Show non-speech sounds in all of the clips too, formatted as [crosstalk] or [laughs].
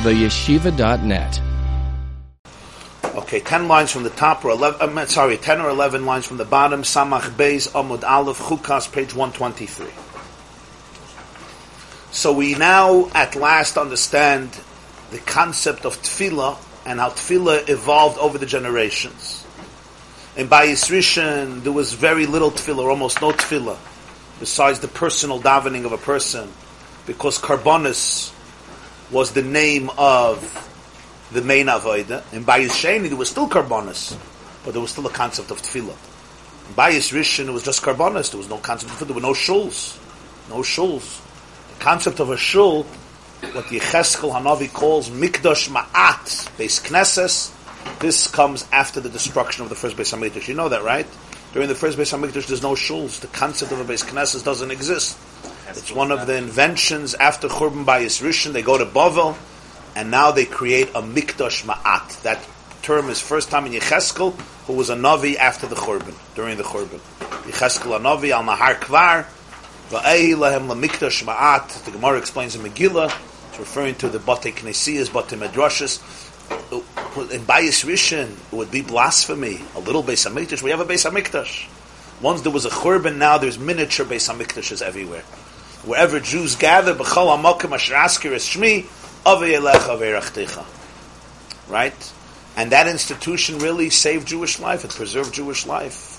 theyeshiva.net. Okay, 10 lines from the top, or 11, uh, sorry, 10 or 11 lines from the bottom, Samach Beis Amud Aleph, Chukas, page 123. So we now at last understand the concept of tefillah and how tefillah evolved over the generations. In Bayis Rishon, there was very little tefillah, almost no tefillah, besides the personal davening of a person, because Karbonis was the name of the main avodah. In Bayis Sheni, there was still Karbonis, but there was still a concept of tefillah. In Bayis Rishon, it was just Karbonis, there was no concept of tefillah, there were no shuls. No shuls. The concept of a shul, what the Yecheskel Hanavi calls Mikdash Ma'at, Beis Knesses, this comes after the destruction of the first Beis Hamikdash. You know that, right? During the first Beis Hamikdash, there's no shuls. The concept of a Beis Knesses doesn't exist. It's one of the inventions after Churban Bayis Rishon. They go to Bavel, and now they create a Mikdash Ma'at. That term is first time in Yecheskel, who was a Navi after the Churban, during the Churban. Yecheskel a Navi, al Nahar Kvar, Va'ehi lahem Mikdash Ma'at. The Gemara explains in Megillah, it's referring to the Bate Knesiyas, Bate Medrashas. In Bayis Rishon, it would be blasphemy. A little Beis Hamikdash. We have a Beis Hamikdash. Once there was a Churban, now there's miniature Beis Hamikdashes everywhere wherever Jews gather, b'chol ha'mokim asher askir es Right? And that institution really saved Jewish life. It preserved Jewish life.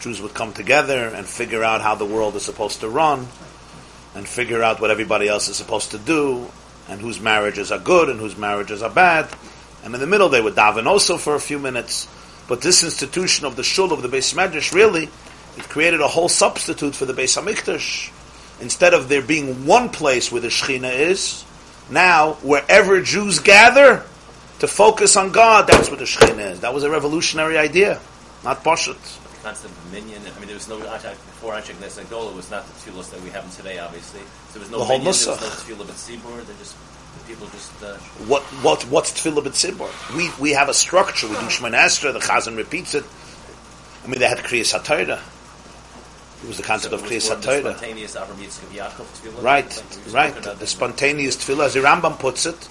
Jews would come together and figure out how the world is supposed to run, and figure out what everybody else is supposed to do, and whose marriages are good and whose marriages are bad. And in the middle, they would daven also for a few minutes. But this institution of the shul of the Beis Medrash really, it created a whole substitute for the Beis Hamikdash instead of there being one place where the Shechina is, now wherever Jews gather to focus on God, that's where the Shechina is. That was a revolutionary idea, not Pashut. Constant dominion. I mean, there was no before Anshek Nesagola was not the tefillos that we have today. Obviously, so there was no the whole minyan, there was no tefillah but. They just people just. Uh, What what what's tefillah b'tzibur? We we have a structure. We do Shemon Esra. The Chazan repeats it. I mean, they had Kriyas HaTorah. It was the concept so of Kriyas was more the HaTorah. Spontaneous Avram Yitzchak Yaakov tefillah. Right, like we spoke right. The spontaneous tefillah, as the Rambam puts it,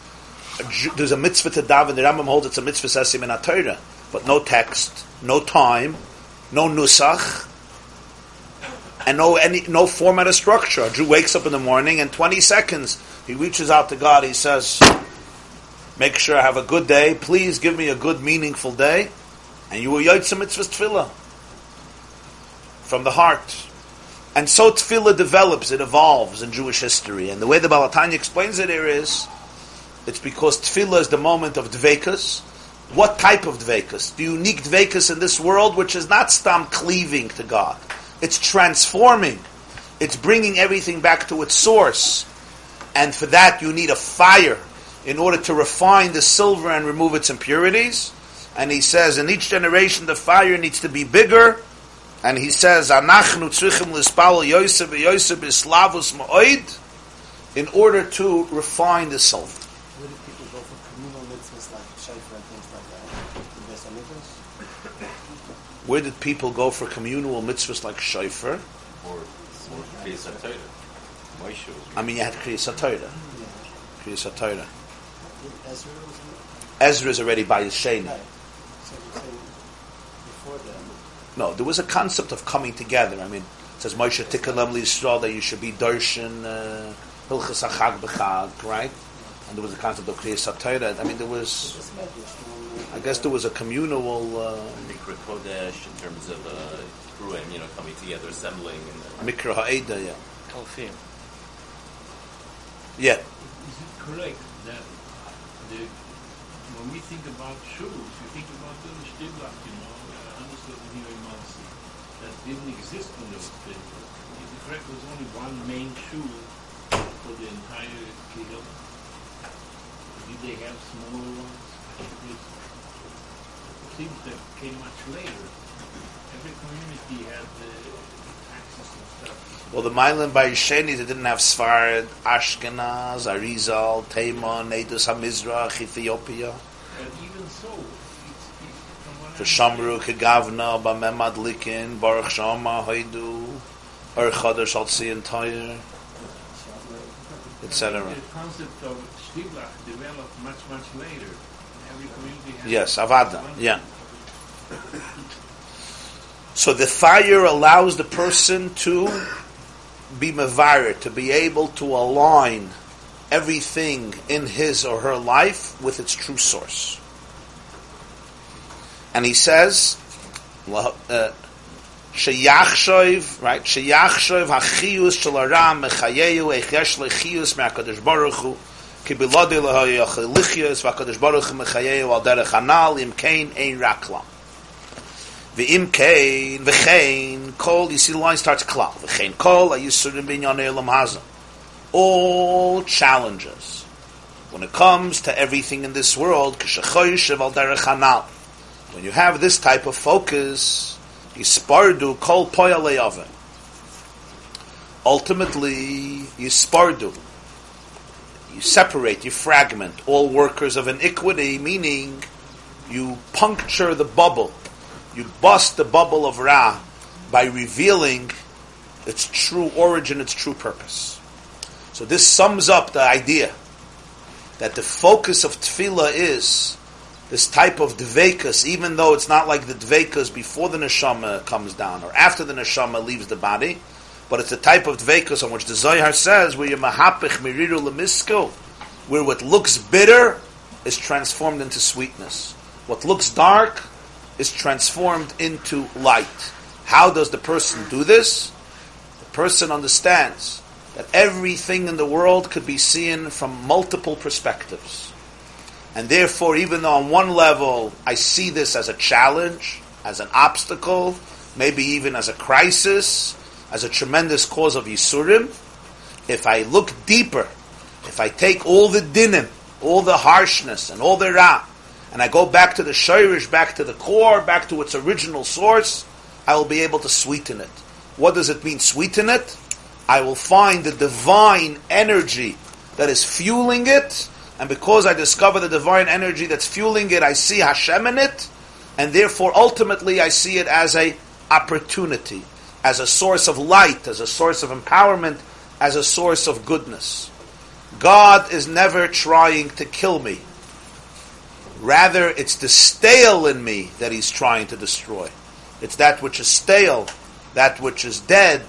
there's a mitzvah to daven. The Rambam holds it's a mitzvah sesim in Torah, but no text, no time, no nusach, and no any no format or structure. A Jew wakes up in the morning and 20 seconds he reaches out to God. He says, "Make sure I have a good day. Please give me a good, meaningful day." And you will yotze mitzvah tefillah from the heart. And so tefillah develops, it evolves in Jewish history. And the way the Balatanya explains it here is, it's because tefillah is the moment of dvekas. What type of dvekas? The unique dvekas in this world, which is not stam cleaving to God. It's transforming. It's bringing everything back to its source. And for that, you need a fire in order to refine the silver and remove its impurities. And he says, in each generation, the fire needs to be bigger. And he says, "Anachnu tzrichim lispal Yosef Yosef islavus ma'oid," in order to refine the silver. Where did people go for communal mitzvahs like Shaifa and things like that? In Beis Hamikdash? Where did people go for communal mitzvahs like shofar? or or Kriyas HaTorah. Moshe was I mean, you had Kriyas HaTorah. Yeah. Kriyas HaTorah. Ezra is already by Yesheni. Right. So you're saying before that. No, there was a concept of coming together. I mean, it says Moshe Tikkalem Yisrael that you should be Darshan uh, Hilchas Achag B'Chag, right? And there was a concept of Kriyas HaTorah. I mean, there was, I guess, there was a communal uh, Mikra Kodesh in terms of uh, Purim, you know, coming together, assembling, and uh, Mikra Ha'eda. Yeah, Kalfim. yeah. Is it correct that the, when we think about shuls, you think about the Shtiblat, you know, uh, understood here in Monsey, that didn't exist were split. Is it correct there was only one main shul for the entire kingdom? Did they have smaller ones? It seems that came much later. Every community had uh, access and stuff. Well, the Mailand by Yesheni, they didn't have Sfarad, Ashkenaz, Arizal, Taimon, Edus HaMizrach, Ethiopia. But even so, it's, it's from what For I Shamru, Kegavna, Bamemad Likin, Baruch Shama, Haidu, Ur Chodesh Al Tzion Toyer. etc. The concept of developed much, much later. Every community has Yes, avada. Yeah. So the fire allows the person to be mavar, to be able to align everything in his or her life with its true source. And he says, uh, Sheyachshoiv, right? Sheyachshoiv hachiyus shel aram mechayeyu eichesh lechiyus me'akadosh baruch hu ki bilodi leho yochel v'akadosh baruch hu mechayeyu al derech anal im kein ein raklam. V'im kein v'chein kol, you see the line starts klal. V'chein kol ayisurim binyan elam hazah. All challenges when it comes to everything in this world, k'shechoyishev al derech anal. When you have this type of focus, Yispardu kol poyale oven. Ultimately, Yispardu. You separate, you fragment all workers of iniquity, meaning you puncture the bubble. You bust the bubble of Ra by revealing its true origin, its true purpose. So this sums up the idea that the focus of tefillah is this type of dvekas, even though it's not like the dvekas before the neshama comes down or after the neshama leaves the body, but it's a type of dvekas on which the Zohar says, where you mahapich miriru lemisko, where what looks bitter is transformed into sweetness. What looks dark is transformed into light. How does the person do this? The person understands that everything in the world could be seen from multiple perspectives. And therefore, even though on one level I see this as a challenge, as an obstacle, maybe even as a crisis, as a tremendous cause of Yisurim, if I look deeper, if I take all the dinim, all the harshness and all the ra, and I go back to the shirish, back to the core, back to its original source, I will be able to sweeten it. What does it mean, sweeten it? I will find the divine energy that is fueling it, and because I discover the divine energy that's fueling it, I see Hashem in it, and therefore ultimately I see it as a opportunity, as a source of light, as a source of empowerment, as a source of goodness. God is never trying to kill me. Rather, it's the stale in me that He's trying to destroy. It's that which is stale, that which is dead,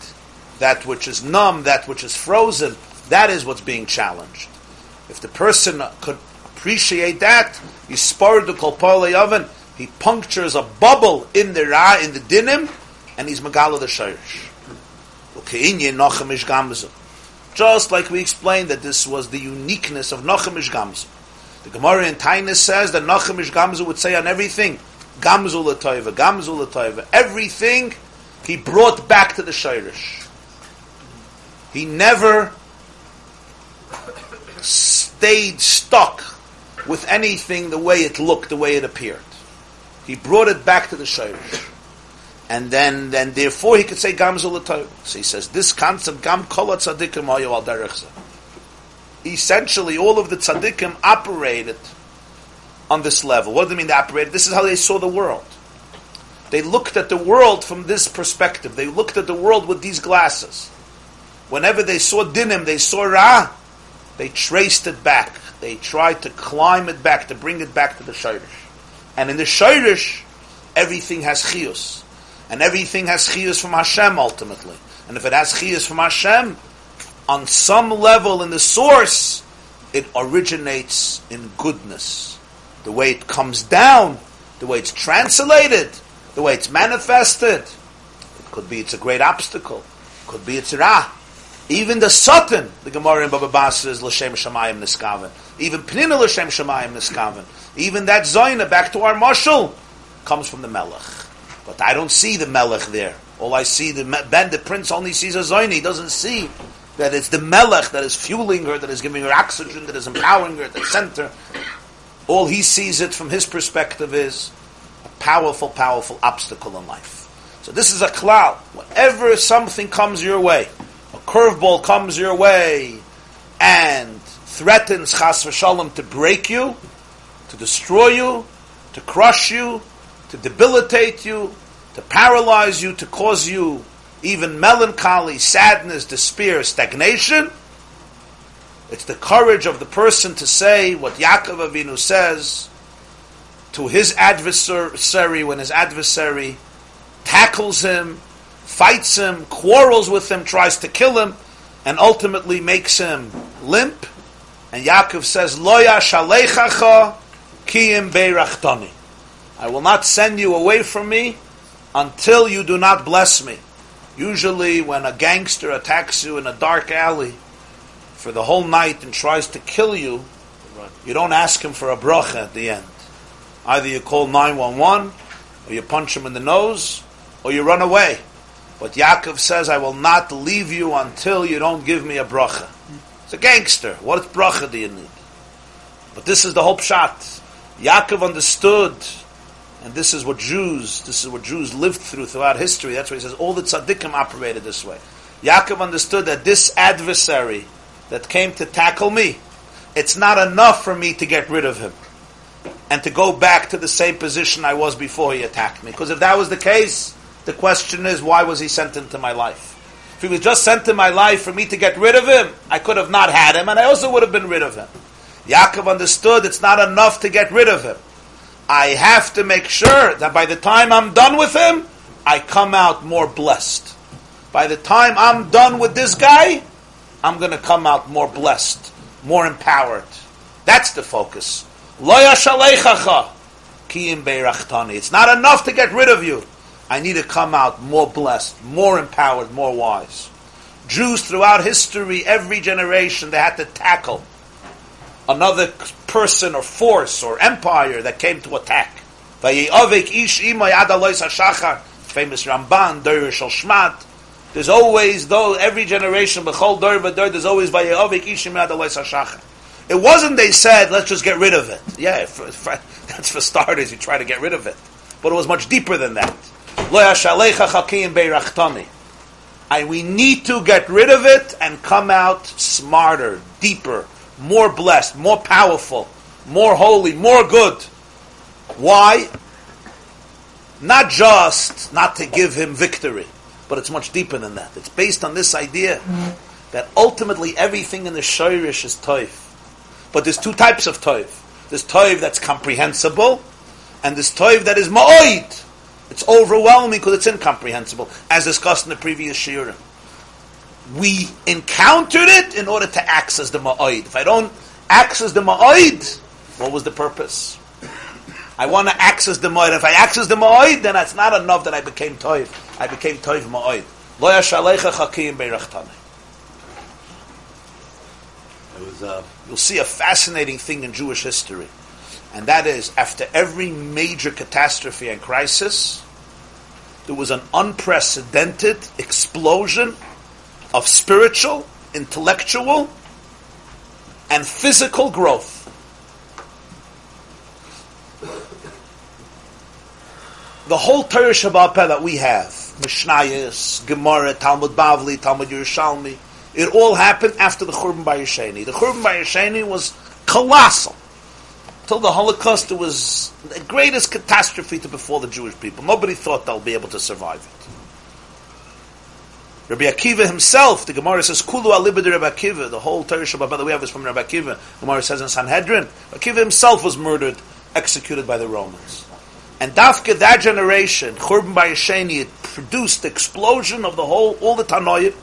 that which is numb, that which is frozen. That is what's being challenged. If the person could appreciate that, he spurred the kolpole oven, he punctures a bubble in the ra, in the dinim, and he's megala the shirish. Just like we explained that this was the uniqueness of Nochum Ish Gamzu. The Gemara in Tainus says that Nochum Ish Gamzu would say on everything, Gamzu l'toiva, Gamzu l'toiva. Everything he brought back to the Shirish. He never stayed stuck with anything the way it looked, the way it appeared. He brought it back to the Shirish. And then, then therefore he could say Gamzu l'toiva. So he says, this concept, Gam kolat tzadikim al derechzeh essentially all of the tzaddikim operated on this level. What do they mean they operated? This is how they saw the world. They looked at the world from this perspective. They looked at the world with these glasses. Whenever they saw dinim, they saw ra, they traced it back. They tried to climb it back, to bring it back to the shirish. And in the shirish, everything has chiyus. And everything has chiyus from Hashem ultimately. And if it has chiyus from Hashem, on some level in the source, it originates in goodness. The way it comes down, the way it's translated, the way it's manifested. It could be it's a great obstacle. It could be it's ra. Even the Satan, the Gemara in Baba Basra is L'Shem Shemayim Niskaven. Even Pnina L'Shem Shemayim Niskaven. Even that Zoyna, back to our Marshal, comes from the Melech. But I don't see the Melech there. All I see, the Ben, the prince only sees a Zoyna. He doesn't see that it's the melech that is fueling her, that is giving her oxygen, that is empowering her at the center. All he sees it from his perspective is a powerful, powerful obstacle in life. So this is a cloud. Whenever something comes your way, curveball comes your way, and threatens chas v'shalom to break you, to destroy you, to crush you, to debilitate you, to paralyze you, to cause you even melancholy, sadness, despair, stagnation, It's the courage of the person to say what Yaakov Avinu says to his adversary when his adversary tackles him, fights him, quarrels with him, tries to kill him, and ultimately makes him limp. And Yaakov says, Loya shalechacha kiyim beirachtani. I will not send you away from me until you do not bless me. Usually, when a gangster attacks you in a dark alley for the whole night and tries to kill you, you don't ask him for a bracha at the end. Either you call 911, or you punch him in the nose, or you run away. But Yaakov says, I will not leave you until you don't give me a bracha. It's a gangster. What bracha do you need? But this is the whole shot. Yaakov understood and this is what Jews, this is what Jews lived through throughout history. That's why he says all the tzaddikim operated this way. Yaakov understood that this adversary that came to tackle me, it's not enough for me to get rid of him and to go back to the same position I was before he attacked me. Because if that was the case, the question is, why was he sent into my life? If he was just sent in my life for me to get rid of him, I could have not had him, and I also would have been rid of him. Yaakov understood it's not enough to get rid of him. I have to make sure that by the time I'm done with him, I come out more blessed. By the time I'm done with this guy, I'm going to come out more blessed, more empowered. That's the focus. It's not enough to get rid of you. I need to come out more blessed, more empowered, more wise. Jews throughout history, every generation, they had to tackle another person or force or empire that came to attack. Famous Ramban, Derish Shmat. There's always, though, every generation, Bechol Dor there's always It wasn't they said, let's just get rid of it. Yeah, for, for, [laughs] that's for starters, you try to get rid of it. But it was much deeper than that. I, we need to get rid of it and come out smarter, deeper, more blessed, more powerful, more holy, more good. Why? Not just not to give him victory, but it's much deeper than that. It's based on this idea that ultimately everything in the Shirish is toif. But there's two types of toif. There's toiv that's comprehensible, and there's toiv that is ma'oid. It's overwhelming because it's incomprehensible, as discussed in the previous shiurim we encountered it in order to access the ma'oid. If I don't access the ma'oid, what was the purpose? I want to access the ma'oid. If I access the ma'oid, then it's not enough that I became toiv. I became toiv yashalecha chakim beirachtane. Uh, you'll see a fascinating thing in Jewish history, and that is after every major catastrophe and crisis, there was an unprecedented explosion of spiritual, intellectual, and physical growth. The whole Torah Shabbat that we have, Mishnayos, Gemara, Talmud Bavli, Talmud Yerushalmi, it all happened after the Churban Bayesheni. The Churban Bayesheni was colossal. Till the Holocaust, it was the greatest catastrophe to befall the Jewish people. Nobody thought they'll be able to survive it. Rabbi Akiva himself, the Gemara says, Kulu alibid Rabbi Akiva, the whole Torah Shabbat that we have is from Rabbi Akiva. Gemara says in Sanhedrin, Akiva himself was murdered, executed by the Romans. And Dafka, that generation, Churban Bayesheni, it produced the explosion of the whole, all the Tanoim,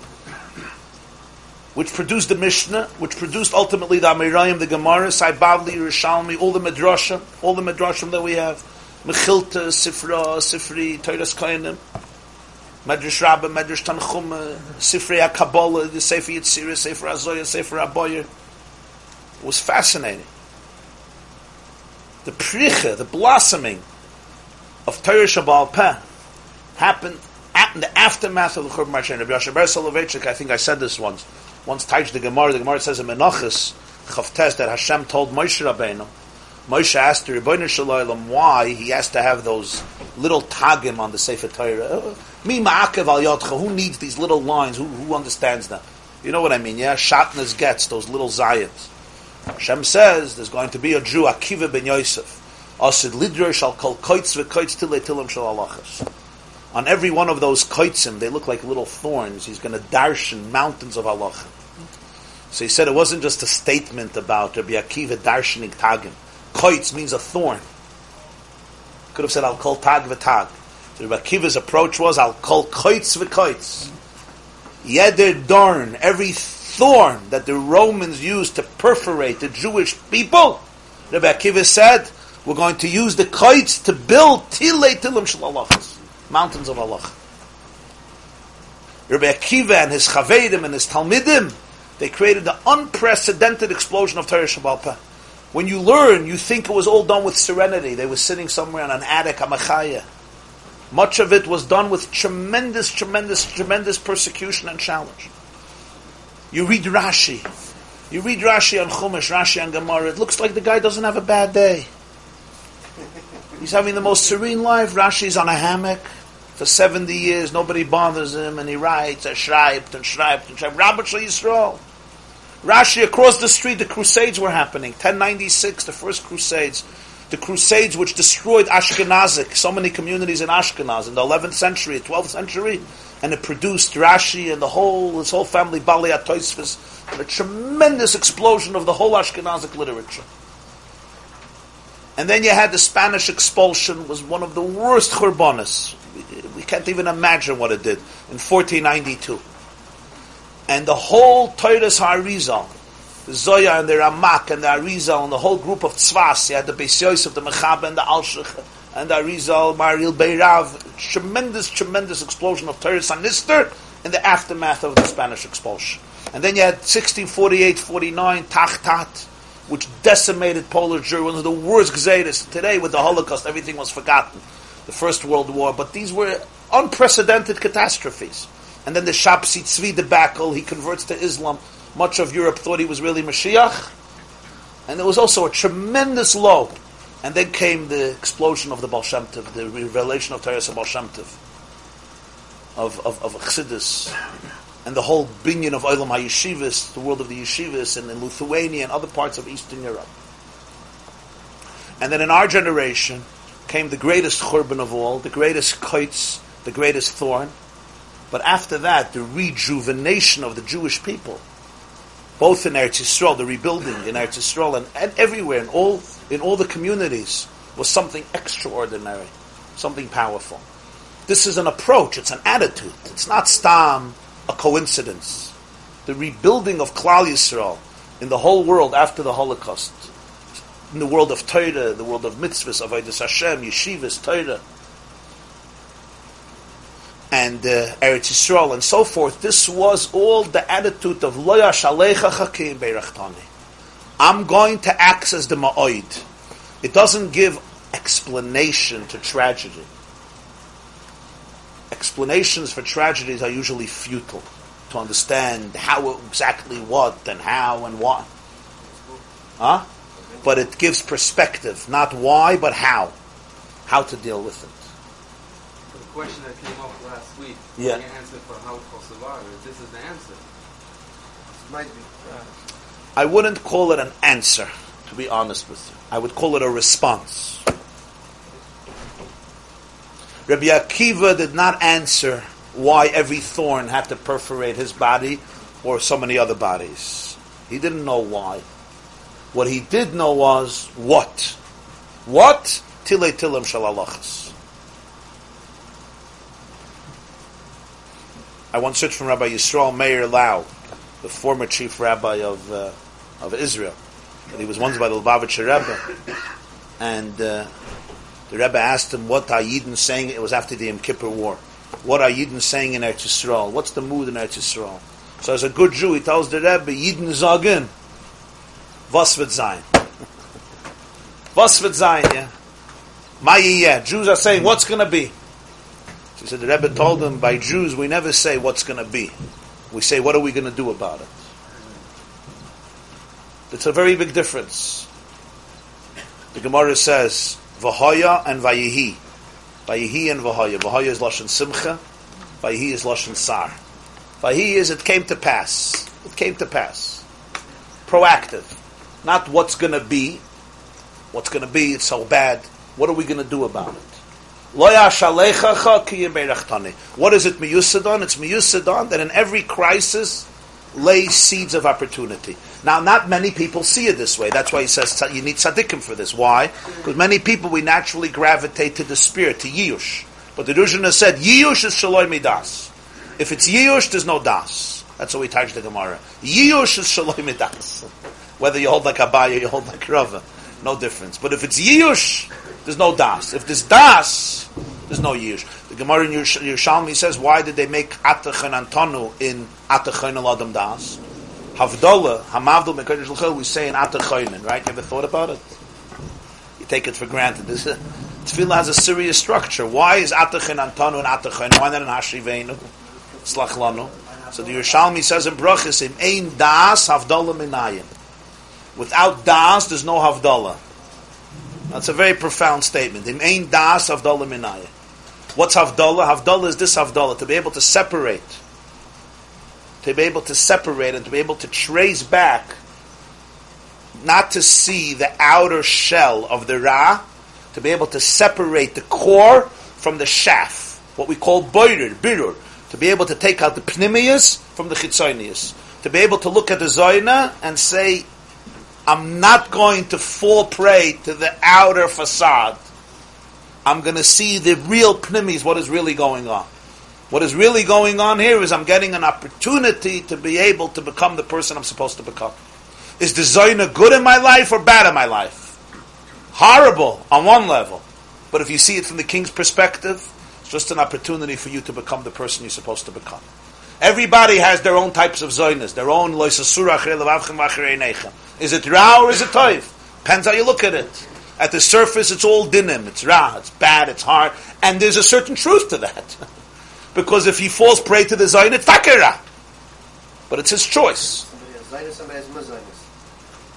which produced the Mishnah, which produced ultimately the Amirayim, the Gemara, Sai Bavli, Yerushalmi, all the Midrashim, all the Midrashim that we have, Mechilta, Sifra, Sifri, Toiras Kainim, Medrash Rabbah, Medrash Tanchum, Sifrei HaKabbalah, the Sefer Yitzirah, Sefer Azoya, Sefer Aboyer. It was fascinating. The pricha, the blossoming of Torah Shabbal Peh happened in the aftermath of the Churban Marshen. Rabbi Yasher Ber I think I said this once, once touched the Gemara, the Gemara says in Menachos, Chavtes, that Hashem told Moshe Rabbeinu, Moshe asked the Rebbeinu Shalom why he has to have those little tagim on the Sefer Torah. Mi ma'akev al yotcha. Who needs these little lines? Who, who understands them? You know what I mean? Yeah, Shatnas gets those little zayats. Hashem says there's going to be a Jew, Akiva ben Yosef. Asid lidro shall kol koitz v'koitz tile tilim shal alachas. On every one of those koitzim, they look like little thorns. He's going to darshan mountains of halacha. So he said it wasn't just a statement about Rabbi Akiva darshanik tagim. Koitz means a thorn. Could have said I'll call tag v'tag. So Rabbi Akiva's approach was I'll call koitz v'koitz. Yeder darn, every thorn that the Romans used to perforate the Jewish people, Rabbi Akiva said, we're going to use the kites to build tilei tilim shalalachas, mountains of Allah. Rabbi Akiva and his chavedim and his talmidim, they created the unprecedented explosion of Torah Shabbat. When you learn, you think it was all done with serenity. They were sitting somewhere in an attic, Amachaya. Much of it was done with tremendous, tremendous, tremendous persecution and challenge. You read Rashi. You read Rashi on Chumash, Rashi on Gemara. It looks like the guy doesn't have a bad day. He's having the most serene life. Rashi's on a hammock for 70 years. Nobody bothers him, and he writes, and schreibt, and schreibt, and schreibt. Rabbi Yisrael. Rashi, across the street, the Crusades were happening. 1096, the first Crusades. The Crusades which destroyed Ashkenazic, so many communities in Ashkenaz in the 11th century, 12th century, and it produced Rashi and the whole, his whole family, Bali Atoisvis, and a tremendous explosion of the whole Ashkenazic literature. And then you had the Spanish expulsion, was one of the worst churbanas. We, can't even imagine what it did in 1492 and the whole Toiras Harizal, the Zoya and the Ramak and the Arizal and the whole group of Tzvas, you had the Beis Yosef, the Mechab and the Alshich and the Arizal, Maril Beirav, tremendous, tremendous explosion of Toiras Hanister in the aftermath of the Spanish expulsion. And then you had 1648-49, Tachtat, which decimated Polish Jewry, one of the worst Gzeiris. Today, with the Holocaust, everything was forgotten. The First World War, but these were unprecedented catastrophes. And then the Shapsi Tzvi debacle, he converts to Islam. Much of Europe thought he was really Mashiach. And there was also a tremendous low. And then came the explosion of the Baal Shem the revelation of Teres Baal Shem of, of, of Chassidus, and the whole binyan of Olam HaYeshivas, the world of the Yeshivas, and in Lithuania and other parts of Eastern Europe. And then in our generation came the greatest churban of all, the greatest kites, the greatest thorn, but after that, the rejuvenation of the Jewish people, both in Eretz Yisrael, the rebuilding in Eretz Yisrael, and, and everywhere, in all, in all the communities, was something extraordinary, something powerful. This is an approach, it's an attitude. It's not stam, a coincidence. The rebuilding of Klal Yisrael in the whole world after the Holocaust, in the world of Torah, the world of mitzvahs, of Avodah Hashem, yeshivas, Torah, and uh, Eretz Yisrael and so forth, this was all the attitude of Loya Shalecha Chakim Beirachtani. I'm going to access the Ma'oid. It doesn't give explanation to tragedy. Explanations for tragedies are usually futile to understand how exactly what and how and what. Huh? But it gives perspective, not why, but how. How to deal with it The question that came up last week. Yeah. The answer for how Kosovar is this is the answer. Might be. I wouldn't call it an answer, to be honest with you. I would call it a response. Rabbi Akiva did not answer why every thorn had to perforate his body or so many other bodies. He didn't know why. What he did know was what. What? Tile tilim shalalachas. I once heard from Rabbi Yisrael Meir Lau, the former chief rabbi of uh, of Israel. He was once by the Lubavitcher Rebbe, and uh, the Rebbe asked him, "What are Yidden saying?" It was after the Yom Kippur War. What are Yidden saying in Eretz Yisrael? What's the mood in Eretz Yisrael? So, as a good Jew, he tells the Rebbe, "Yidden sagen, was wird sein? was wird sein? Yeah, my Jews are saying, what's going to be?" She said the Rebbe told them, by Jews, we never say what's going to be. We say, what are we going to do about it? It's a very big difference. The Gemara says, Vahaya and Vayihi. Vayihi and Vahaya. Vahaya is Lashon Simcha. Vayihi is Lashon Sar. Vayihi is it came to pass. It came to pass. Proactive. Not what's going to be. What's going to be, it's so bad. What are we going to do about it? What is it miyusadon? It's miyusadon that in every crisis lay seeds of opportunity. Now, not many people see it this way. That's why he says you need tzaddikim for this. Why? Because many people, we naturally gravitate to the spirit, to Yiyush. But the Rishon said, Yiyush is shaloi midas. If it's Yiyush, there's no das. That's what we touch the Gemara. Yiyush is shaloi midas. Whether you hold like Abaya you hold like Rava, no difference. But if it's Yiyush, there's no das. If there's das, there's no Yiyush. The Gemara in Yerusha- Yerushalmi says, why did they make Atach and Antonu in Atach and Adam Das? Havdolah, Hamavdol, Mekadosh L'chel, we say in Atach right? You ever thought about it? You take it for granted. This, uh, Tefillah has a serious structure. Why is Atach and Antonu and Atach Why not in Hashivenu? Slach Lanu. So the Yerushalmi says in Brachis, in Ein Das, Havdolah Minayim. Without Das, there's no Havdalah. That's a very profound statement. Im Ein Das, Havdalah Minayim. What's Havdalah? Havdalah is this Havdalah, to be able to separate. To be able to separate and to be able to trace back, not to see the outer shell of the Ra, to be able to separate the core from the shaft, what we call boirer, birur, to be able to take out the pnimius from the chitzonius, to be able to look at the zoina and say, I'm not going to fall prey to the outer facade. I'm going to see the real pnimis, what is really going on. What is really going on here is I'm getting an opportunity to be able to become the person I'm supposed to become. Is the Zoina good in my life or bad in my life? Horrible on one level. But if you see it from the king's perspective, it's just an opportunity for you to become the person you're supposed to become. Everybody has their own types of zoinas, their own loisasura Is it ra or is it toiv? Depends how you look at it. At the surface, it's all dinim. It's ra, it's bad, it's hard, and there's a certain truth to that. [laughs] because if he falls prey to the zoin, it's takira. But it's his choice.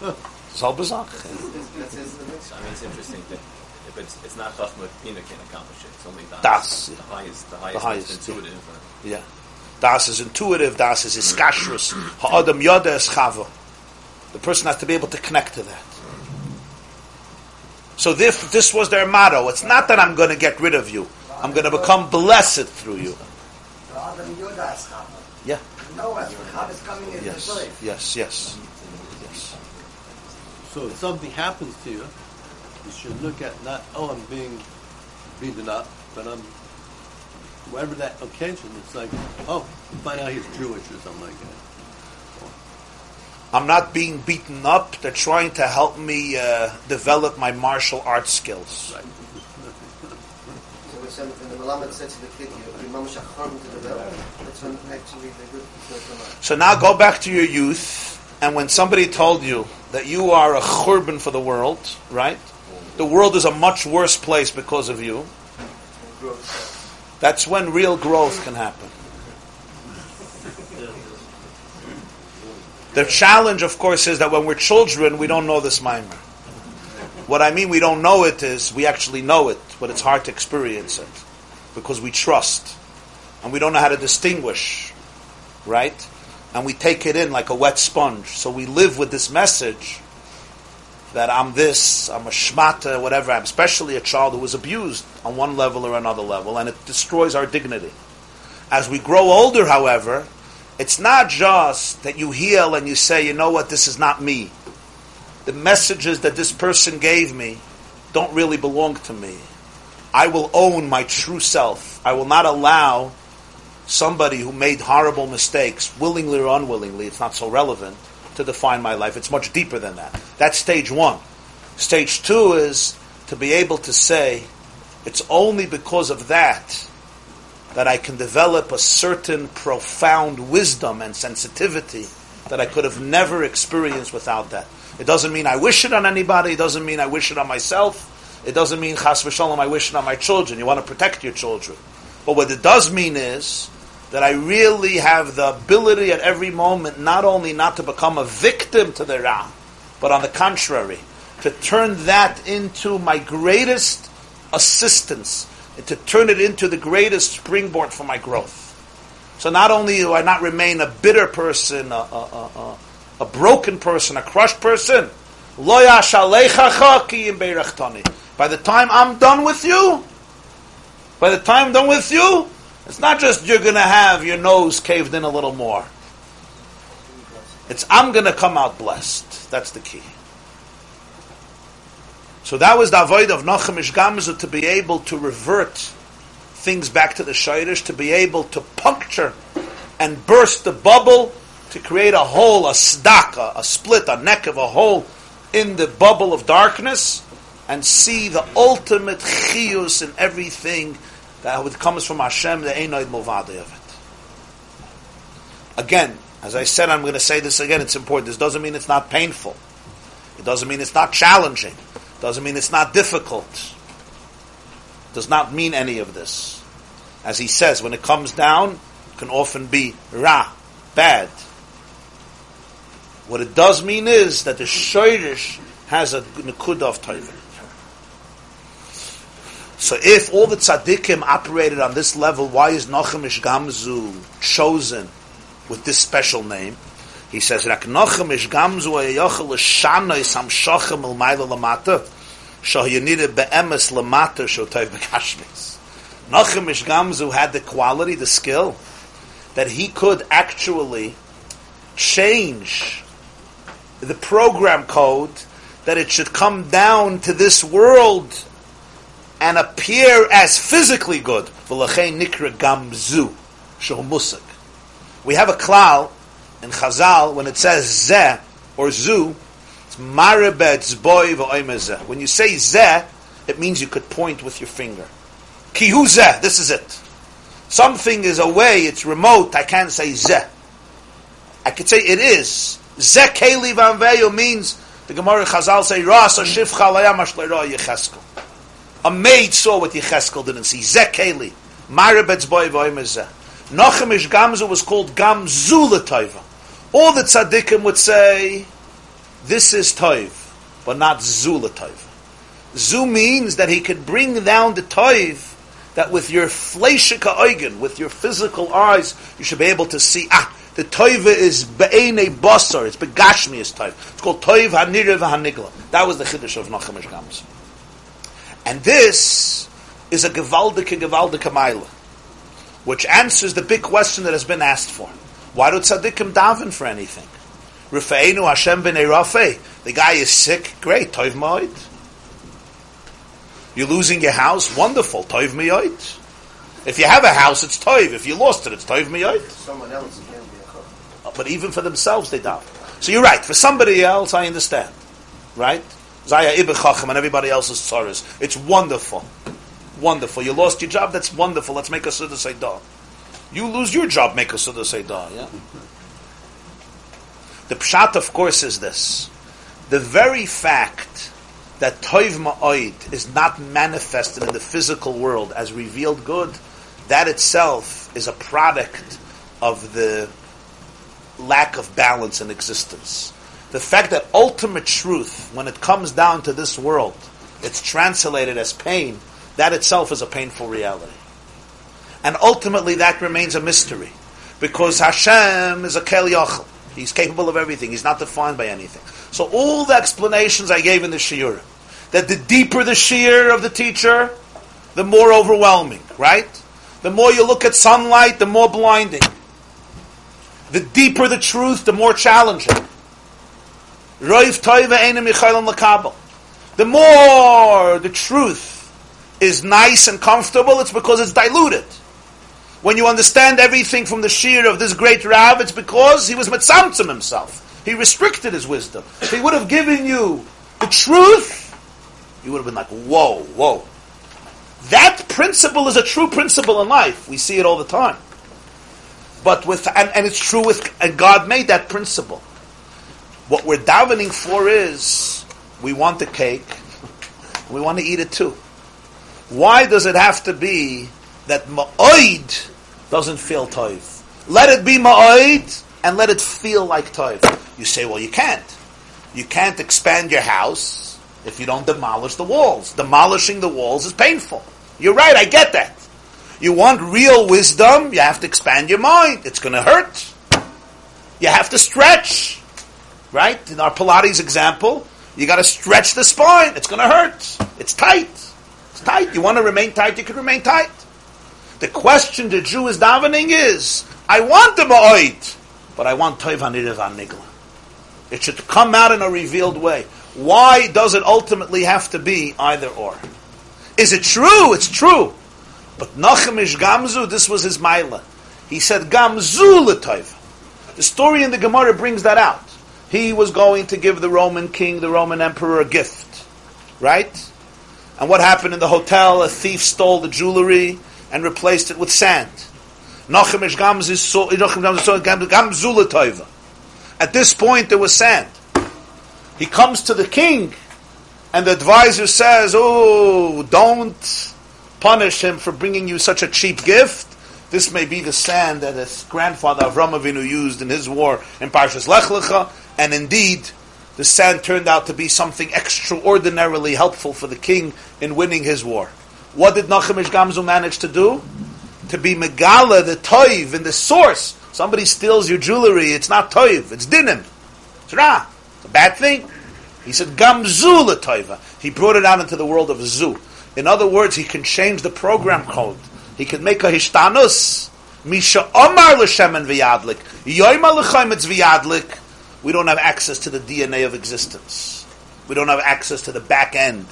It's all bizarre. That's his I mean, it's interesting that if it's, it's not Chachma Pina can accomplish it. It's only Das. Das, The highest, the highest, the highest, intuitive. uh, Yeah. Das is intuitive, das is iskashrus. Ha'adam yoda es chava. The person has to be able to connect to that. So this, this was their motto. It's not that I'm going to get rid of you. I'm going to become blessed through you. The Adam Yoda is Chava. Yeah. No, as Chava is coming in the Yes. Yes, yes. Yes. So if something happens to you, you should look at not, oh, I'm being beaten up, but I'm, whatever that occasion, it's like, oh, find out he's Jewish or something like that. I'm not being beaten up. They're trying to help me uh, develop my martial arts skills. Right. The Malamed said to the kid, to the bell. That's when actually the good. So now go back to your youth, and when somebody told you that you are a churban for the world, right? The world is a much worse place because of you. That's when real growth can happen. The challenge, of course, is that when we're children, we don't know this mimer. What I mean, we don't know it is we actually know it, but it's hard to experience it because we trust and we don't know how to distinguish, right? And we take it in like a wet sponge. So we live with this message that I'm this, I'm a shmata, whatever. I'm especially a child who was abused on one level or another level, and it destroys our dignity. As we grow older, however, it's not just that you heal and you say, you know what, this is not me. The messages that this person gave me don't really belong to me. I will own my true self. I will not allow somebody who made horrible mistakes, willingly or unwillingly, it's not so relevant, to define my life. It's much deeper than that. That's stage one. Stage two is to be able to say, it's only because of that that I can develop a certain profound wisdom and sensitivity that I could have never experienced without that. It doesn't mean I wish it on anybody. It doesn't mean I wish it on myself. It doesn't mean chas v'shalom I wish on my children. You want to protect your children. But what it does mean is that I really have the ability at every moment not only not to become a victim to the Ra, but on the contrary, to turn that into my greatest assistance, and to turn it into the greatest springboard for my growth. So not only do I not remain a bitter person, a, a, a, a, a broken person, a crushed person, by the time I'm done with you, by the time I'm done with you, it's not just you're going to have your nose caved in a little more. It's I'm going to come out blessed. That's the key. So that was the avoid of Nachum Ish Gamzu to be able to revert things back to the Shirish, to be able to puncture and burst the bubble, to create a hole, a sdak, a, a split, a neck of a hole in the bubble of darkness, and see the ultimate chiyus in everything that comes from Hashem, the Einoid Movade of it. Again, as I said, I'm going to say this again, it's important. This doesn't mean it's not painful. It doesn't mean it's not challenging. It doesn't mean it's not difficult. It does not mean any of this. As he says, when it comes down, it can often be ra, bad. What it does mean is that the shoirish has a nekudah of tayvin. So if all the tzaddikim operated on this level, why is Nochum Ish Gamzu chosen with this special name? He says, "Rak Nochum Ish Gamzu ayochel l'shanoi sam shochem el mayla lamata, shah yonida be'emes lamata shotev bekashmis." Nochum Ish Gamzu had the quality, the skill, that he could actually change the program code that it should come down to this world and appear as physically good. We have a klal in Chazal when it says zeh or zu, it's maribet v'oimezeh. When you say zeh, it means you could point with your finger. Kihu zeh, this is it. Something is away, it's remote, I can't say zeh. I could say it is. Zeh keli means, the Gemara Chazal say, Ras shifcha layam ashleira yecheskel. A maid saw what Yecheskel didn't see. Zekeli. Maribet's boy voimezeh. Nochum Ish Gamzu was called Gamzu Toiva. All the tzaddikim would say, this is Toiv, but not Zula Toiv. Zu means that he could bring down the Toiv that with your fleshika oigen, with your physical eyes, you should be able to see, ah, the toiva is be'ene basar, it's begashmi is toiv. It's called toiv hanirev hanigla. That was the chiddush of Nachum Ish Gamzu. And this is a gewaldike, gewaldike Meile, which answers the big question that has been asked for. Why do tzaddikim daven for anything? Rufeinu Hashem b'nei Rafe. The guy is sick. Great. Toiv ma'od. You're losing your house. Wonderful. Toiv ma'od. If you have a house, it's toiv. If you lost it, it's toiv ma'od. Someone else can be a. But even for themselves, they daven. So you're right. For somebody else, I understand. Right? Zaya Ibechachim and everybody else's tzaras. It's wonderful. Wonderful. You lost your job, that's wonderful. Let's make a Suda Seidah. You lose your job, make a Suda Seidah, yeah? The pshat, of course, is this. The very fact that Toiv Ma'oid is not manifested in the physical world as revealed good, that itself is a product of the lack of balance in existence the fact that ultimate truth, when it comes down to this world, it's translated as pain, that itself is a painful reality. And ultimately that remains a mystery. Because Hashem is a Kel Yachel. He's capable of everything. He's not defined by anything. So all the explanations I gave in the Shiur, that the deeper the Shiur of the teacher, the more overwhelming, right? The more you look at sunlight, the more blinding. The deeper the truth, the more challenging. Roiv toiva enim lakabel. The more the truth is nice and comfortable, it's because it's diluted. When you understand everything from the sheer of this great Rav, it's because he was mitzamtzim himself. He restricted his wisdom. If he would have given you the truth, you would have been like, whoa, whoa. That principle is a true principle in life. We see it all the time. But with, and, and it's true with, and God made that principle. What we're davening for is we want the cake, we want to eat it too. Why does it have to be that ma'oid doesn't feel toiv? Let it be ma'oid and let it feel like toiv. You say, well, you can't. You can't expand your house if you don't demolish the walls. Demolishing the walls is painful. You're right, I get that. You want real wisdom, you have to expand your mind. It's going to hurt. You have to stretch. Right? In our Pilates example, you got to stretch the spine. It's going to hurt. It's tight. It's tight. You want to remain tight, you can remain tight. The question the Jew is davening is, I want the ma'oid, but I want toiv hanirav nigla. It should come out in a revealed way. Why does it ultimately have to be either or? Is it true? It's true. But Nachum Ish Gamzu, this was his Maila. He said Gamzu l'toiv. The story in the Gemara brings that out. He was going to give the Roman king, the Roman emperor, a gift. Right? And what happened in the hotel? A thief stole the jewelry and replaced it with sand. At this point, there was sand. He comes to the king, and the advisor says, Oh, don't punish him for bringing you such a cheap gift. This may be the sand that his grandfather Avram Avinu used in his war in Parshas Lech Lecha, and indeed, the sand turned out to be something extraordinarily helpful for the king in winning his war. What did Nachum Ish Gamzu manage to do? To be Megala, the toiv, in the source. Somebody steals your jewelry, it's not toiv, it's dinim. It's ra. Ah, it's a bad thing. He said, Gamzu la toiva. He brought it out into the world of zu. In other words, he can change the program code. He can make a hishtanus. Misha omar l'shemen v'yadlik. Yoyma l'chaymetz v'yadlik. We don't have access to the DNA of existence. We don't have access to the back end.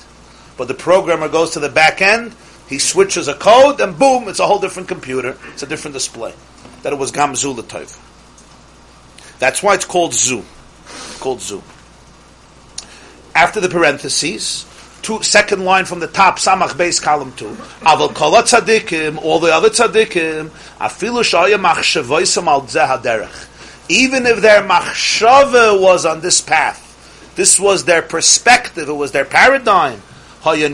But the programmer goes to the back end, he switches a code, and boom, it's a whole different computer. It's a different display. That it was Gamzu l'toiv. That's why it's called Zu. It's called Zu. After the parentheses, two, second line from the top, Samach base column two. Aval kol tzadikim, all the other tzadikim, afilu shaya machshavoisam al zeh Even if their machshava was on this path, this was their perspective, it was their paradigm. They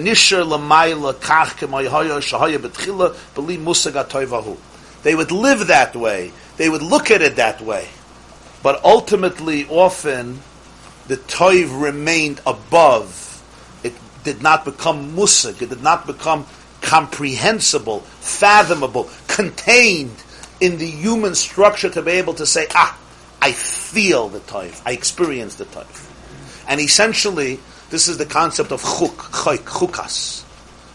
would live that way. They would look at it that way. But ultimately, often, the toiv remained above. It did not become musig. It did not become comprehensible, fathomable, contained in the human structure to be able to say, ah, I feel the toiv. I experience the toiv. And essentially, this is the concept of chuk, chayk, chukas.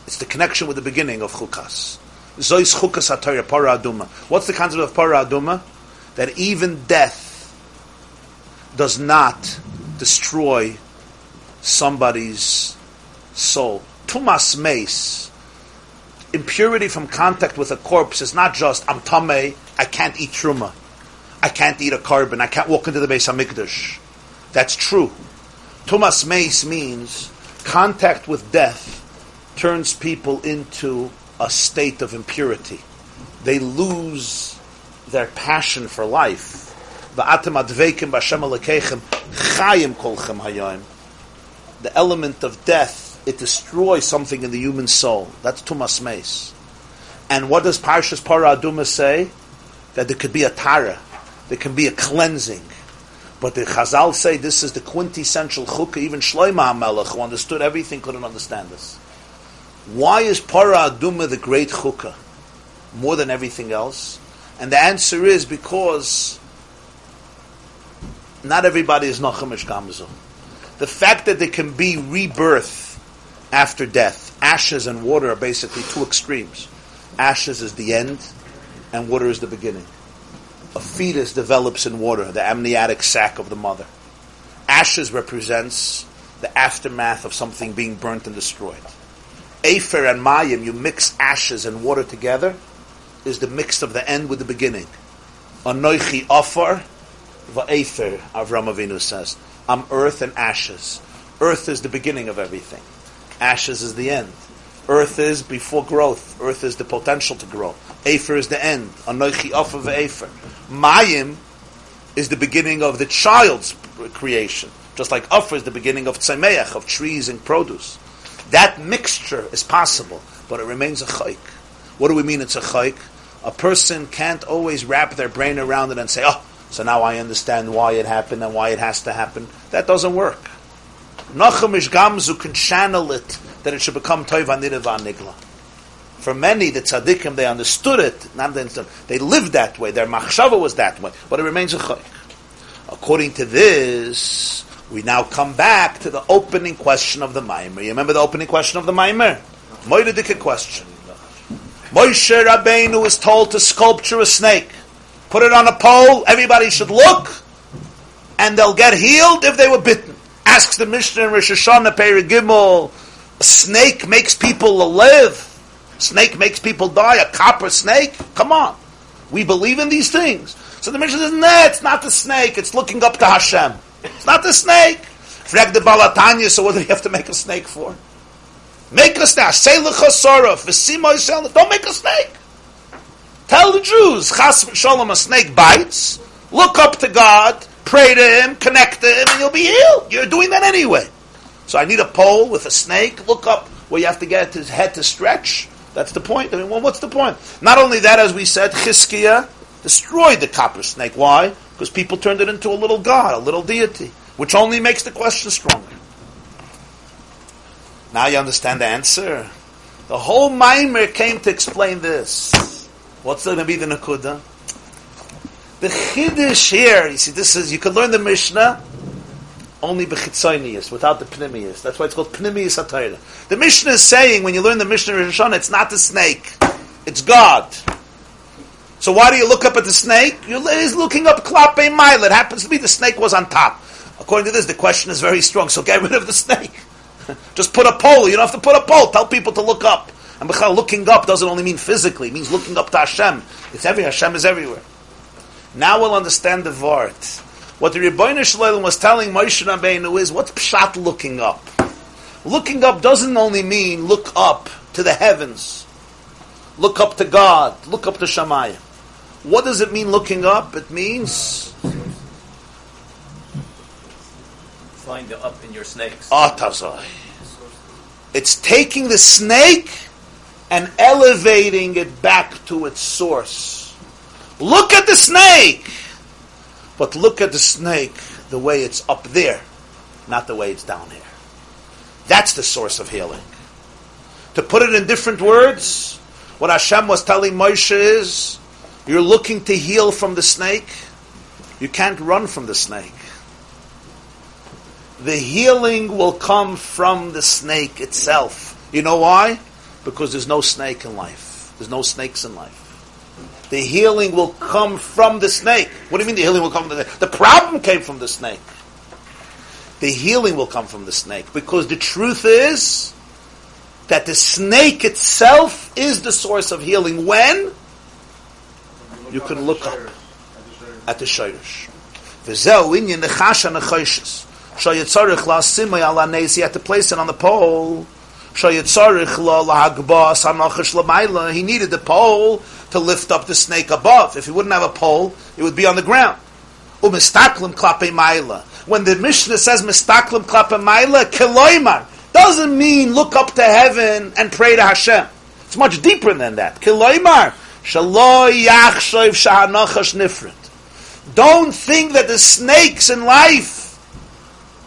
It's the connection with the beginning of chukas. Zois chukas hatayra, para aduma. What's the concept of para aduma? That even death does not destroy somebody's soul. Tumas mace, impurity from contact with a corpse is not just I'm tamei, I can't eat truma, I can't eat a carbon, I can't walk into the Beis Hamikdash. That's true. Tumas mace means contact with death turns people into a state of impurity. They lose their passion for life. The element of death, it destroys something in the human soul. That's tumas meis. And what does Parshas Para Aduma say? That there could be a tara, there can be a cleansing. But the Chazal say this is the quintessential chukah. Even Shloimeh HaMelech, who understood everything, couldn't understand this. Why is Para Aduma the great chukah more than everything else? And the answer is because not everybody is Nachum Ish Gamzu. The fact that there can be rebirth after death, ashes and water are basically two extremes. Ashes is the end, and water is the beginning. A fetus develops in water, the amniotic sac of the mother. Ashes represents the aftermath of something being burnt and destroyed. Afer and Mayim, you mix ashes and water together, is the mix of the end with the beginning. Anoichi Afar, Va'efer, Avram Avinu says. I'm earth and ashes. Earth is the beginning of everything. Ashes is the end. Earth is before growth. Earth is the potential to grow. Afer is the end. Anoichi of afer. Mayim is the beginning of the child's creation. Just like Afar is the beginning of Tzemeach, of trees and produce. That mixture is possible, but it remains a chayk. What do we mean it's a chayk? A person can't always wrap their brain around it and say, oh, so now I understand why it happened and why it has to happen. That doesn't work. Nachum Ish Gamzu can channel it that it should become Toiva Nirva Nigla. For many, the tzaddikim, they understood it, not understood, they lived that way, their machshava was that way, but it remains a chayk. According to this, we now come back to the opening question of the Maimer. You remember the opening question of the Maimer? Moedidike question. Moshe Rabbeinu is told to sculpture a snake. Put it on a pole, everybody should look and they'll get healed if they were bitten. Asks the Mishnah in Rosh Hashanah, Peri Gimel, a snake makes people live. Snake makes people die. A copper snake? Come on. We believe in these things. So the Mishnah says, no, it's not the snake. It's looking up to Hashem. It's not the snake. Frag the Baal HaTanya, so what do you have to make a snake for? Make a snake. Say. Don't make a snake. Tell the Jews, chas shalom, a snake bites. Look up to God, pray to Him, connect to Him, and you'll be healed. You're doing that anyway. So I need a pole with a snake. Look up where you have to get his head to stretch. That's the point. I mean, well, what's the point? Not only that, as we said, Chizkiah destroyed the copper snake. Why? Because people turned it into a little god, a little deity, which only makes the question stronger. Now you understand the answer. The whole mimer came to explain this. What's going to be the Nakuda? The Chiddush here, you see, this is, you can learn the Mishnah only bechitzonius, without the pnimius. That's why it's called pnimius atayra. The Mishnah is saying, when you learn the Mishnah Rosh it's not the snake, it's God. So why do you look up at the snake? You're looking up klape mile. It happens to be the snake was on top. According to this, the question is very strong. So get rid of the snake. [laughs] Just put a pole. You don't have to put a pole. Tell people to look up. And looking up doesn't only mean physically. It means looking up to Hashem. It's every Hashem is everywhere. Now we'll understand the Vart. What the Rebbeinu Shalom was telling Moshe Rabbeinu is, what's pshat looking up? Looking up doesn't only mean look up to the heavens. Look up to God. Look up to Shamayim. What does it mean looking up? It means Find the up in your snakes. atazai. It's taking the snake and elevating it back to its source. Look at the snake, but look at the snake the way it's up there, not the way it's down here. That's the source of healing. To put it in different words, what Hashem was telling Moshe is you're looking to heal from the snake. You can't run from the snake. The healing will come from the snake itself. You know why? Because there's no snake in life. There's no snakes in life. The healing will come from the snake. What do you mean the healing will come from the snake? The problem came from the snake. The healing will come from the snake because the truth is that the snake itself is the source of healing. When? you can look up at the Shirish. V'zeu inyan nechasha nechoshes. Shayitzarich la simay ala nezi. He had to place it on the pole. Shayitzarich la lahagba sanachish lamayla. He needed the pole to lift up the snake above. If he wouldn't have a pole, it would be on the ground. When the Mishnah says mistaklim klape maila, kiloimar, doesn't mean look up to heaven and pray to Hashem. It's much deeper than that. Kiloimar, don't think that the snakes in life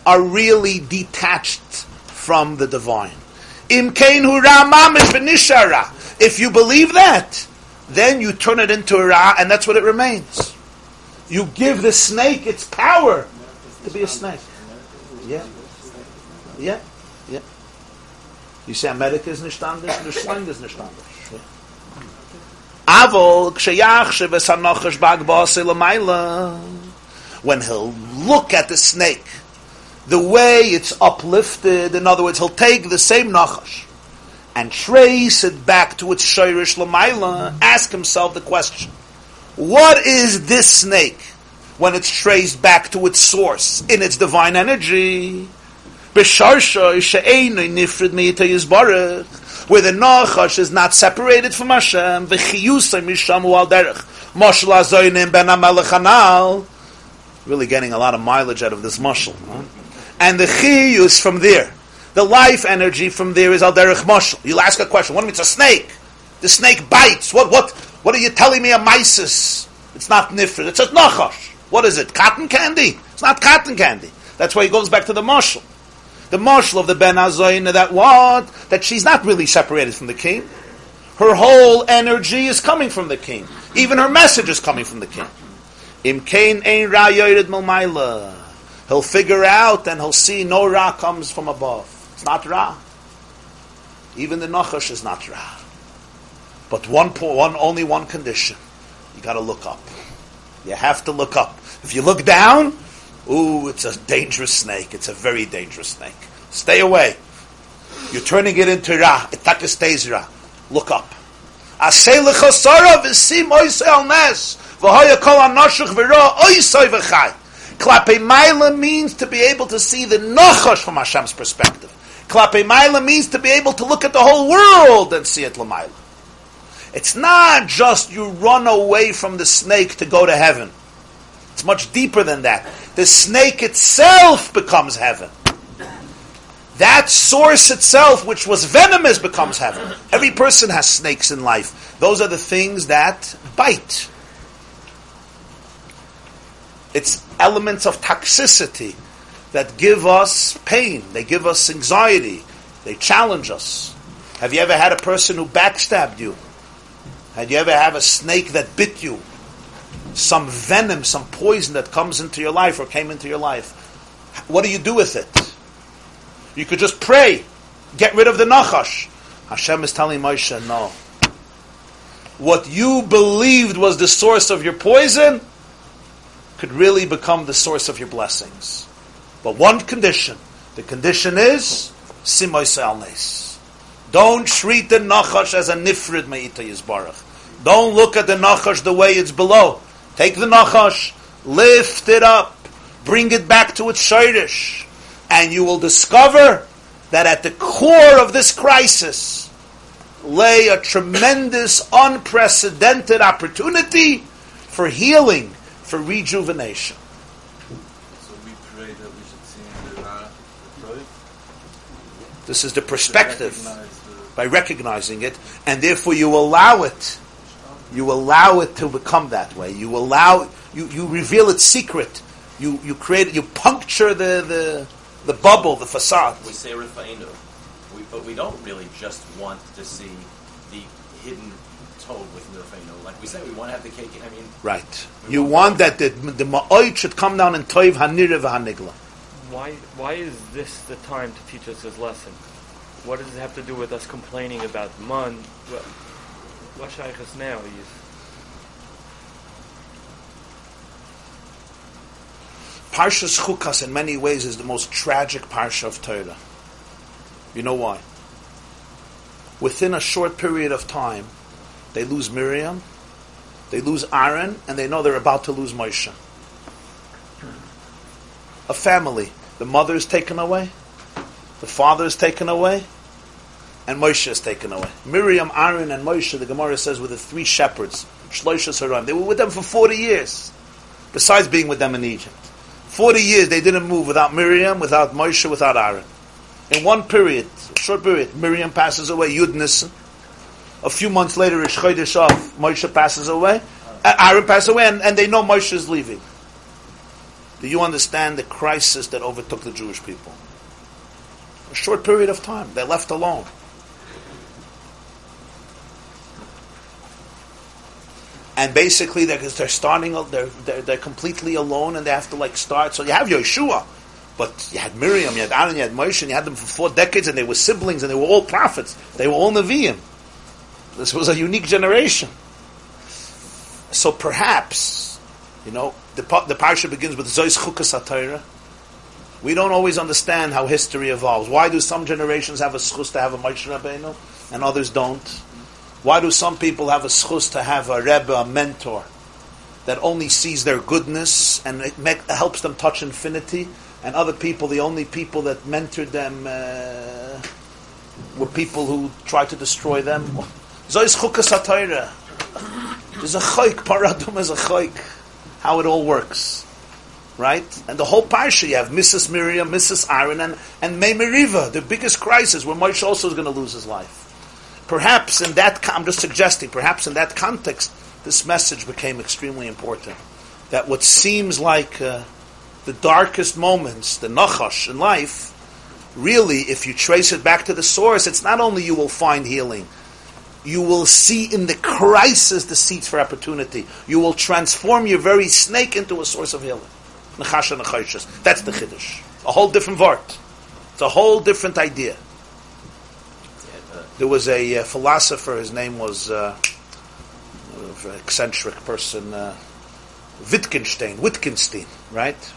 are really detached from the divine. If you believe that, then you turn it into a ra, and that's what it remains. You give the snake its power to be a snake. Yeah, yeah, yeah. You say America is nicht anders, the slang is nicht anders. Avol kshayach shevesanochash bagbase lamaila. When he'll look at the snake, the way it's uplifted, in other words, he'll take the same nachash and trace it back to its shirish lamaila, ask himself the question, what is this snake when it's traced back to its source in its divine energy? Where the Nachash is not separated from Hashem, really getting a lot of mileage out of this mushel. Huh? And the chiyus from there, the life energy from there is al derech mushel. You'll ask a question, what do you mean it's a snake? The snake bites. What, what, what are you telling me a mysis? It's not nifrid, it's a Nachash. What is it? Cotton candy? It's not cotton candy. That's why he goes back to the mushel the marshal of the Ben Azayin that what? That she's not really separated from the king. Her whole energy is coming from the king. Even her message is coming from the king. Im kain ein ra yoyred He'll figure out and he'll see no ra comes from above. It's not ra. Even the nachash is not ra. But one, one, only one condition. You got to look up. You have to look up. If you look down, Ooh, it's a dangerous snake. It's a very dangerous snake. Stay away. You're turning it into Ra. It taka stays Ra. Look up. Klape Maila means to be able to see the Nachash from Hashem's perspective. Klape Maila means to be able to look at the whole world and see it Lamaila. It's not just you run away from the snake to go to heaven. It's much deeper than that. The snake itself becomes heaven. That source itself, which was venomous, becomes heaven. Every person has snakes in life. Those are the things that bite. It's elements of toxicity that give us pain. They give us anxiety. They challenge us. Have you ever had a person who backstabbed you? Had you ever have a snake that bit you? Some venom, some poison that comes into your life or came into your life. What do you do with it? You could just pray. Get rid of the nachash. Hashem is telling Moshe, no. What you believed was the source of your poison could really become the source of your blessings. But one condition. The condition is Simoy Salnes. Don't treat the Nachash as a Nifrid Me'ita Yizbarach. Don't look at the Nachash the way it's below. Take the Nachash, lift it up, bring it back to its Shirish, and you will discover that at the core of this crisis lay a tremendous, unprecedented opportunity for healing, for rejuvenation. So we pray that we should see in the Ra, the Toiv, This is the perspective recognize by recognizing it, and therefore you allow it. You allow it to become that way. You allow you, you reveal its secret. You you create you puncture the the, the bubble, the facade. We say Rifa'inu, we, but we don't really just want to see the hidden toad within the Like we say, we want to have the cake. I mean, Right. You want that the the ma'oid should come down in toiv hanira v'hanigla. Why, why is this the time to teach us this lesson? What does it have to do with us complaining about man? What, what shaykhs now? Parshas Chukas in many ways is the most tragic parsha of Torah. You know why? Within a short period of time, they lose Miriam, they lose Aaron, and they know they're about to lose Moshe. A family. The mother is taken away, the father is taken away, and Moshe is taken away. Miriam, Aaron, and Moshe, the Gemara says, were the three shepherds. They were with them for 40 years, besides being with them in Egypt. 40 years they didn't move without Miriam, without Moshe, without Aaron. In one period, short period, Miriam passes away, Yud. A few months later, Av, Moshe passes away, Aaron passes away, and, and they know Moshe is leaving. Do you understand the crisis that overtook the Jewish people? A short period of time, they're left alone. and basically they're, they're starting uh, they're, they're they're completely alone and they have to like start. So you have Yeshua but you had Miriam you had Aaron you had Moshe and you had them for four decades and they were siblings and they were all prophets. They were all Nevi'im. This was a unique generation. So perhaps you know the, the parsha begins with Zois Chukas HaTorah we don't always understand how history evolves why do some generations have a schus to have a Moshe Rabbeinu and others don't why do some people have a schus to have a rebbe, a mentor, that only sees their goodness and it make, helps them touch infinity, and other people, the only people that mentored them uh, were people who tried to destroy them? Zois chukas hatayra. There's a chayk, paradum is a chayk. How it all works. Right? And the whole parsha, you have Mrs. Miriam, Mrs. Aaron, and, and May Meriva, the biggest crisis where Moshe also is going to lose his life. Perhaps in that, I'm just suggesting, perhaps in that context, this message became extremely important. That what seems like uh, the darkest moments, the nachash in life, really, if you trace it back to the source, it's not only you will find healing, you will see in the crisis the seeds for opportunity. You will transform your very snake into a source of healing. Nachash and nachashas. That's the chiddush. A whole different vart. It's a whole different idea. There was a uh, philosopher. His name was uh, an eccentric person, uh, Wittgenstein. Wittgenstein, right?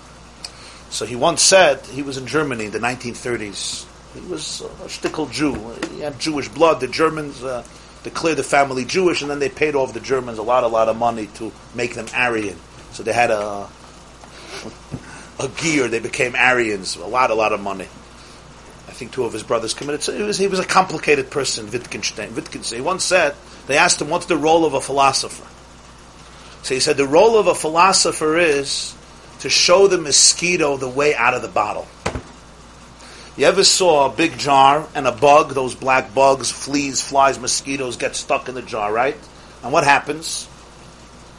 So he once said, he was in Germany in the 1930s. He was a shtickle Jew. He had Jewish blood. The Germans uh, declared the family Jewish, and then they paid off the Germans a lot, a lot of money to make them Aryan. So they had a a gear. They became Aryans. A lot, a lot of money. I think two of his brothers committed. So he was he was a complicated person, Wittgenstein. Wittgenstein. He once said they asked him, "What's the role of a philosopher?" So he said, "The role of a philosopher is to show the mosquito the way out of the bottle." You ever saw a big jar and a bug? Those black bugs, fleas, flies, mosquitoes get stuck in the jar, right? And what happens?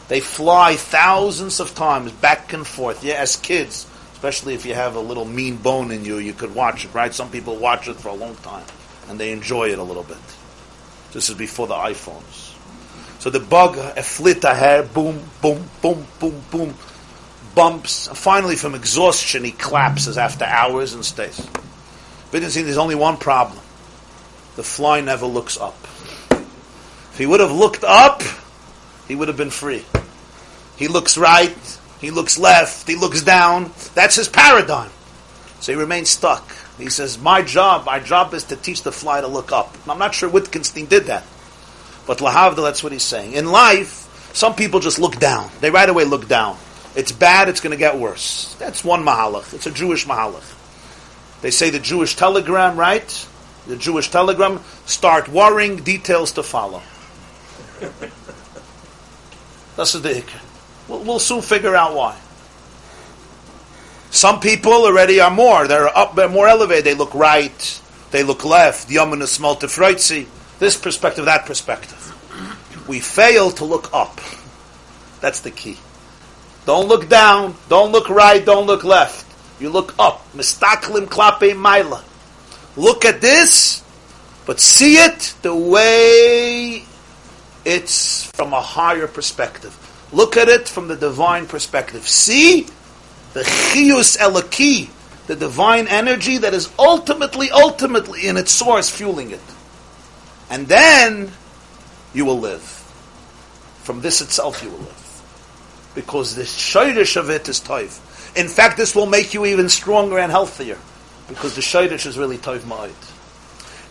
They fly thousands of times back and forth. Yeah, as kids, especially if you have a little mean bone in you, you could watch it, right? Some people watch it for a long time and they enjoy it a little bit. This is before the iPhones. So the bug, a flit a hair, boom, boom, boom, boom, boom, bumps. Finally, from exhaustion, he collapses after hours and stays. Wittgenstein, there's only one problem. The fly never looks up. If he would have looked up, he would have been free. He looks right, he looks left, he looks down. That's his paradigm. So he remains stuck. He says, My job, my job is to teach the fly to look up. I'm not sure Wittgenstein did that. But Lahavdil, that's what he's saying. In life, some people just look down. They right away look down. It's bad, it's going to get worse. That's one mahalach. It's a Jewish mahalach. They say the Jewish telegram, right? The Jewish telegram, start worrying, details to follow. [laughs] That's the ikr. We'll, we'll soon figure out why. Some people already are more. They're up, they're more elevated. They look right, they look left. Yamin is This perspective, that perspective. We fail to look up. That's the key. Don't look down. Don't look right. Don't look left. You look up. Mistaklim klape maila. Look at this, but see it the way it's from a higher perspective. Look at it from the divine perspective. See the chius elaki, the divine energy that is ultimately, ultimately in its source fueling it. And then you will live. From this itself you will live. Because the shayrish of it is toiv. In fact, this will make you even stronger and healthier because the shaydish is really toiv ma'id.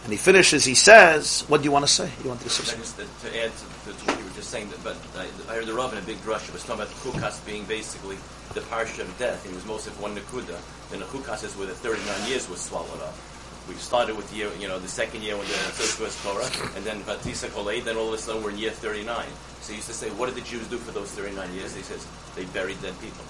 And he finishes, he says, what do you want to say? You want to say? Just uh, to, add to, to, what you were just saying, that, but I, I heard the Rav in a big drush was talking about Chukas being basically the parsha of death. It was most of one Nakuda. Then the Chukas is where the 39 years was swallowed up. We started with the year, you know, the second year when the first was Torah, and then Batisa Kolei, then all of a sudden we're in year 39. So he used to say, what did the Jews do for those 39 years? He says, they buried dead people.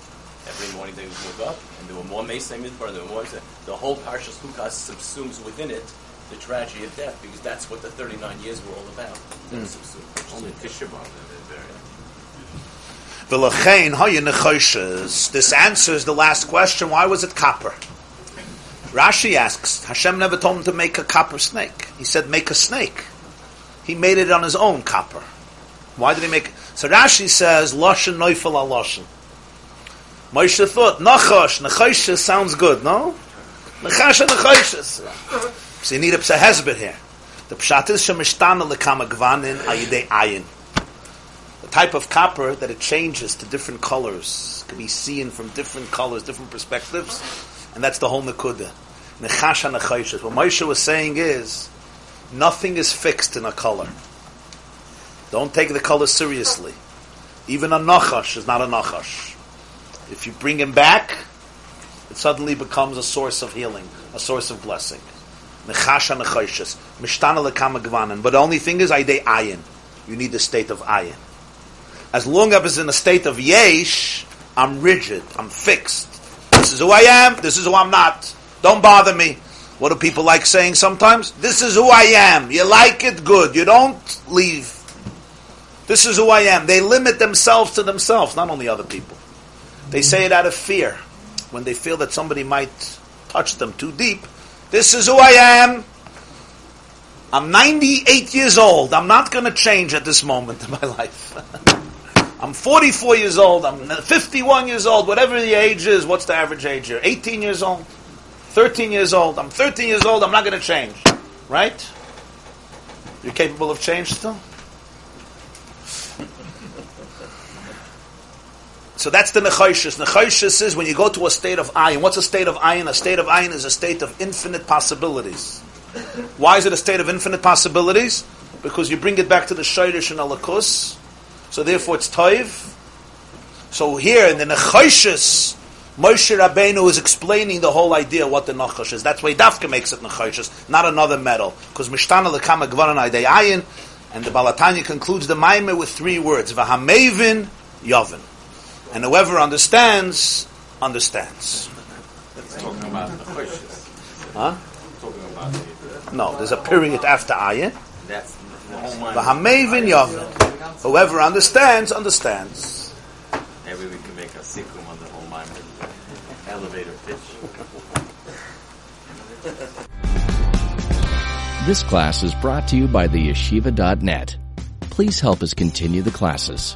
Every morning they would wake up, and there were more Mesa Midbar, there were more. The whole Parshas Chukas subsumes within it the tragedy of death, because that's what the 39 years were all about. Mm. Subsumed. Only Tisha B'Av that they buried. This answers the last question. Why was it copper? Rashi asks, Hashem never told him to make a copper snake. He said, make a snake. He made it on his own copper. Why did he make it? So Rashi says, Loshen Neufel al Loshen. Moshe thought, Nachash, Nachash sounds good, no? Nachash and Nachash. So you need a psahezbet here. The pshat is shemishtana lekama gvanin ayin. The type of copper that it changes to different colors can be seen from different colors, different perspectives, and that's the whole nekuda. Nechasha nechayshes. What Moshe was saying is, nothing is fixed in a color. Don't take the color seriously. Even a nachash is not a nachash. If you bring him back, it suddenly becomes a source of healing, a source of blessing. But the only thing is, aydei ayin. You need the state of ayin. As long as I'm in a state of yesh, I'm rigid, I'm fixed. This is who I am, this is who I'm not. Don't bother me. What do people like saying sometimes? This is who I am. You like it, good. You don't leave. This is who I am. They limit themselves to themselves, not only other people. They say it out of fear when they feel that somebody might touch them too deep. This is who I am. I'm 98 years old. I'm not going to change at this moment in my life. [laughs] I'm 44 years old. I'm 51 years old. Whatever the age is, what's the average age here? 18 years old? 13 years old? I'm 13 years old. I'm not going to change. Right? You're capable of change still? So that's the nechoshis. Nechoshis is when you go to a state of ayin. What's a state of ayin? A state of ayin is a state of infinite possibilities. Why is it a state of infinite possibilities? Because you bring it back to the shayrish and alakus. So therefore it's toiv. So here in the nechoshis, Moshe Rabbeinu is explaining the whole idea what the nachash is. That's why Dafka makes it nechoshis, not another metal. Because mishtana lekama gvaran ayin ayin, and the Baal HaTanya concludes the Maimer with three words: Vahamevin Yavin. And whoever understands, understands. Talking about the choishes. Huh? Talking about No, there's a period after ayin. that's the whole mind. Vahamevin Yavin. Whoever understands, understands. Maybe we can make a sequel on the whole mind elevator pitch. This class is brought to you by the yeshiva.net. Please help us continue the classes.